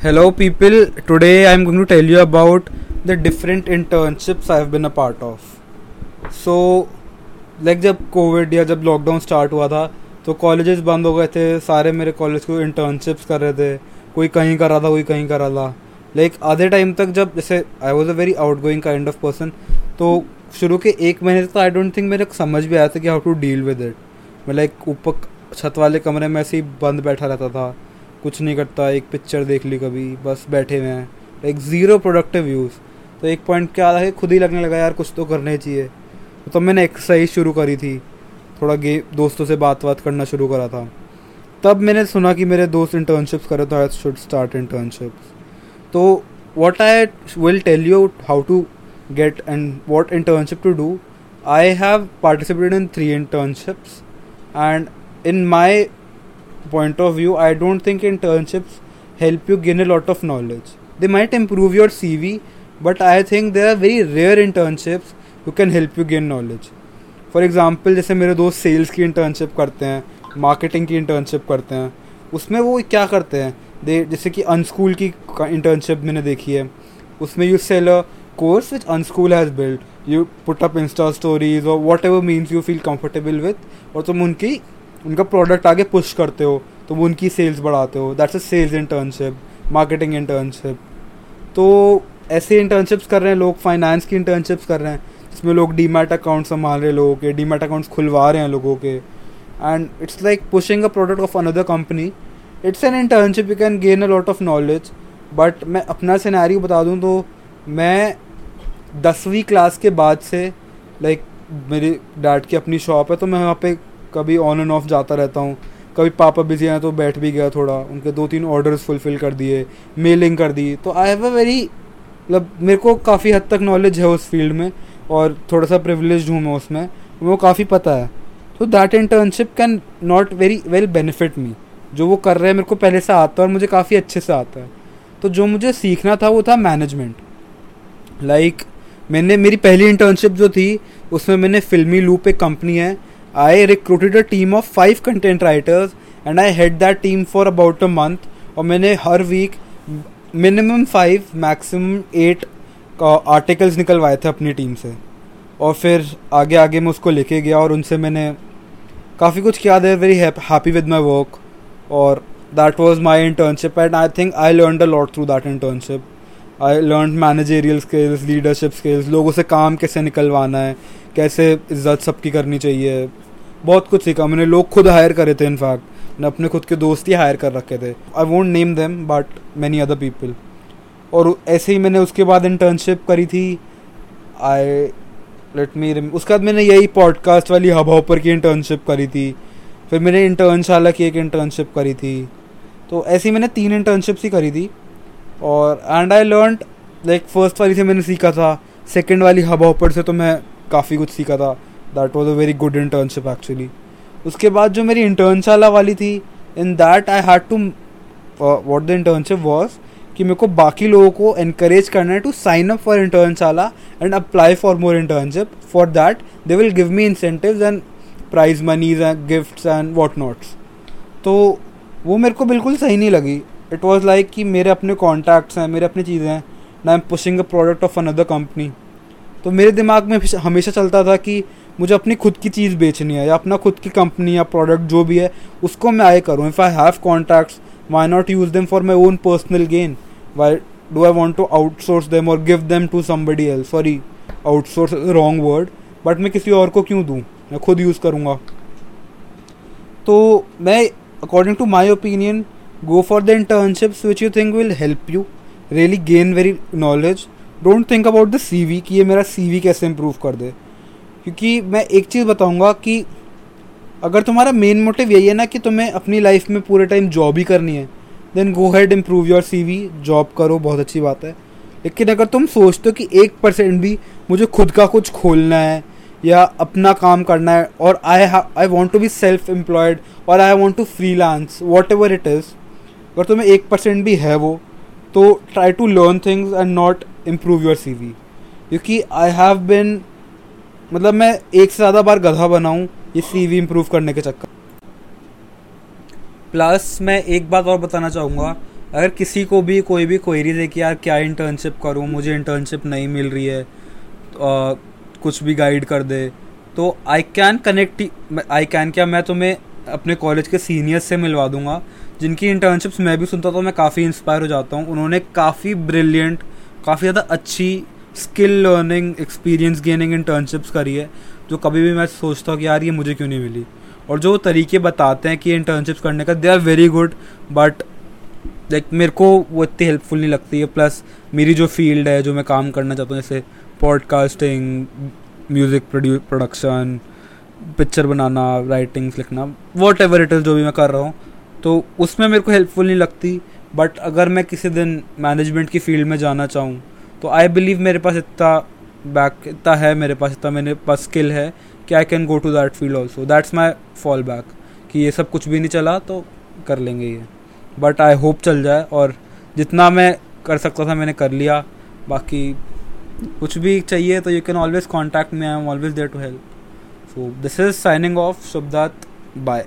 Hello, people. Today I'm going to tell you about the different internships I've been a part of. So, like जब Covid या जब lockdown start हुआ था तो colleges बंद हो गए थे। सारे मेरे कॉलेज को इंटर्नशिप्स कर रहे थे। कोई कहीं कर रहा था कोई कहीं कर रहा था। लाइक आधे टाइम तक जब जैसे I was a very outgoing kind of person तो शुरू के एक महीने तक आई डोंट थिंक मेरे समझ भी आया था कि how to deal with it मैं लाइक ऊपर छत वाले कमरे में ऐसे ही बंद बैठा रहता था। कुछ नहीं करता, एक पिक्चर देख ली कभी, बस बैठे हुए हैं। एक ज़ीरो प्रोडक्टिव यूज़ तो एक पॉइंट क्या था कि खुद ही लगने लगा, यार, कुछ तो करना चाहिए। तो तब मैंने एक्सरसाइज शुरू करी थी। थोड़ा गे, दोस्तों से बात बात करना शुरू करा था। तब मैंने सुना कि मेरे दोस्त इंटर्नशिप्स करे तो आई शुड स्टार्ट इंटर्नशिप्स तो what I will tell you how to get and what internship to do I have participated in three internships and in my point of view, I don't think internships help you gain a lot of knowledge. They might improve your CV, but I think there are very rare internships who can help you gain knowledge. For example जैसे मेरे दोस्त sales की internship करते हैं marketing की internship करते हैं उसमें वो क्या करते हैं दे जैसे कि अनस्कूल की इंटर्नशिप मैंने देखी है उसमें you sell a course which Unschool has build you put up Insta stories और whatever means you feel comfortable with और तुम उनकी उनका प्रोडक्ट आगे पुश करते हो तो वो उनकी सेल्स बढ़ाते हो। That's a sales internship marketing internship तो ऐसे इंटर्नशिप्स कर रहे हैं लोग फाइनेंस की इंटर्नशिप्स कर रहे हैं जिसमें लोग डीमैट अकाउंट संभाल रहे हैं लोगों के डीमैट अकाउंट्स खुलवा रहे हैं लोगों के। And it's like pushing a product of another company it's an internship you can gain a lot of knowledge but मैं अपना सिनेरियो बता दूँ तो मैं दसवीं क्लास के बाद से लाइक like, मेरी डैड की अपनी शॉप है तो मैं वहाँ पे कभी ऑन एंड ऑफ़ जाता रहता हूँ। कभी पापा बिज़ी हैं तो बैठ भी गया थोड़ा। उनके दो तीन ऑर्डर्स फुलफ़िल कर दिए मेलिंग कर दी। तो आई हैव अ वेरी मतलब मेरे को काफ़ी हद तक नॉलेज है उस फ़ील्ड में और थोड़ा सा प्रिवलेज हूँ मैं उसमें। वो काफ़ी पता है। तो that internship can not very well benefit me जो वो कर रहे हैं मेरे को पहले से आता है और मुझे काफ़ी अच्छे से आता है। तो जो मुझे सीखना था वो था मैनेजमेंट लाइक like, मैंने मेरी पहली इंटर्नशिप जो थी उसमें मैंने फिल्मी लूप एक कंपनी है I recruited a team of five content writers and I had that team for about a month. और मैंने हर week minimum five maximum eight articles निकलवाए थे अपनी टीम से। और फिर आगे आगे मैं उसको लेके गया और उनसे मैंने काफ़ी कुछ किया। They very happy with my work और that was my internship and I think I learn a lot through that internship I learn managerial skills leadership skills लोगों से काम कैसे निकलवाना है, कैसे इज़्ज़त सबकी करनी चाहिए। बहुत कुछ सीखा। मैंने लोग खुद हायर करे थे इनफैक्ट मैंने अपने खुद के दोस्त ही हायर कर रखे थे। I won't name them but many other people और ऐसे ही मैंने उसके बाद इंटर्नशिप करी थी। आई लेट मी उसके बाद मैंने यही पॉडकास्ट वाली हब हॉपर की इंटर्नशिप करी थी। फिर मैंने इंटर्नशाला की एक इंटर्नशिप करी थी। तो ऐसे ही मैंने तीन इंटर्नशिप्स ही करी थी। और and I learn like first वाली से मैंने सीखा था। सेकेंड वाली हब हॉपर से तो मैं काफ़ी कुछ सीखा था। That was a very good internship actually उसके बाद जो मेरी इंटर्नशाला वाली थी in that I had to what the internship was कि मेरे को बाकी लोगों को इनक्रेज करना है to sign up for Internshala and apply for more internship for that they will give me incentive and prize monies and gifts and what nots तो वो मेरे को बिल्कुल सही नहीं लगी. इट वॉज़ लाइक कि मेरे अपने कॉन्टैक्ट्स हैं, मेरे अपनी चीज़ें हैं. ना am pushing a product of another company तो मेरे दिमाग में हमेशा चलता था कि मुझे अपनी खुद की चीज़ बेचनी है या अपना खुद की कंपनी या प्रोडक्ट जो भी है, उसको मैं आए करूँ। If I have contacts why not use them for my own personal gain why do I want to outsource them और give them to somebody else sorry outsource wrong word but मैं किसी और को क्यों दूँ? मैं खुद यूज़ करूँगा। तो मैं according to my opinion go for the internships which you think will help you really gain very knowledge don't think about the C V कि ये मेरा सी वी कैसे इम्प्रूव कर दे। क्योंकि मैं एक चीज़ बताऊँगा कि अगर तुम्हारा मेन मोटिव यही है ना कि तुम्हें अपनी लाइफ में पूरे टाइम जॉब ही करनी है then go ahead improve your C V job करो, बहुत अच्छी बात है। लेकिन अगर तुम सोचते हो कि एक परसेंट भी मुझे खुद का कुछ खोलना है या अपना काम करना है और I I want to be self employed और I want to freelance whatever it is अगर तुम्हें एक परसेंट भी है वो तो try to learn things and not improve your C V क्योंकि आई हैव बिन मतलब मैं एक से ज़्यादा बार गधा बनाऊँ ये सी वी इम्प्रूव करने के चक्कर। प्लस मैं एक बात और बताना चाहूँगा। अगर किसी को भी कोई भी क्वेरीज है कि यार क्या इंटर्नशिप करूँ मुझे इंटर्नशिप नहीं मिल रही है तो, आ, कुछ भी गाइड कर दे तो I can connect I can क्या मैं तुम्हें अपने कॉलेज के सीनियर्स से मिलवा दूँगा जिनकी इंटर्नशिप्स मैं भी सुनता तो मैं काफ़ी इंस्पायर हो जाता हूँ। उन्होंने काफ़ी ब्रिलियंट काफ़ी ज़्यादा अच्छी skill learning experience gaining internships करी है, जो कभी भी मैं सोचता हूँ कि यार ये मुझे क्यों नहीं मिली? और जो तरीके बताते हैं कि इंटर्नशिप्स करने का they are very good but like मेरे को वो इतनी हेल्पफुल नहीं लगती है प्लस मेरी जो फ़ील्ड है, जो मैं काम करना चाहता हूँ, जैसे पॉडकास्टिंग म्यूज़िक प्रोडक्शन पिक्चर बनाना राइटिंग्स लिखना वॉट एवर इट इज़ जो भी मैं कर रहा हूँ तो उसमें मेरे को हेल्पफुल नहीं लगती बट अगर मैं किसी दिन मैनेजमेंट की फ़ील्ड में जाना चाहूँ तो आई बिलीव मेरे पास इतना बैक इतना है, मेरे पास इतना, मेरे पास स्किल है कि I can go to that field also that's my fall back कि ये सब कुछ भी नहीं चला तो कर लेंगे ये. बट आई होप चल जाए और जितना मैं कर सकता था मैंने कर लिया. बाकी कुछ भी चाहिए तो you can always contact me I am always there to help so this is signing off Shubhdat bye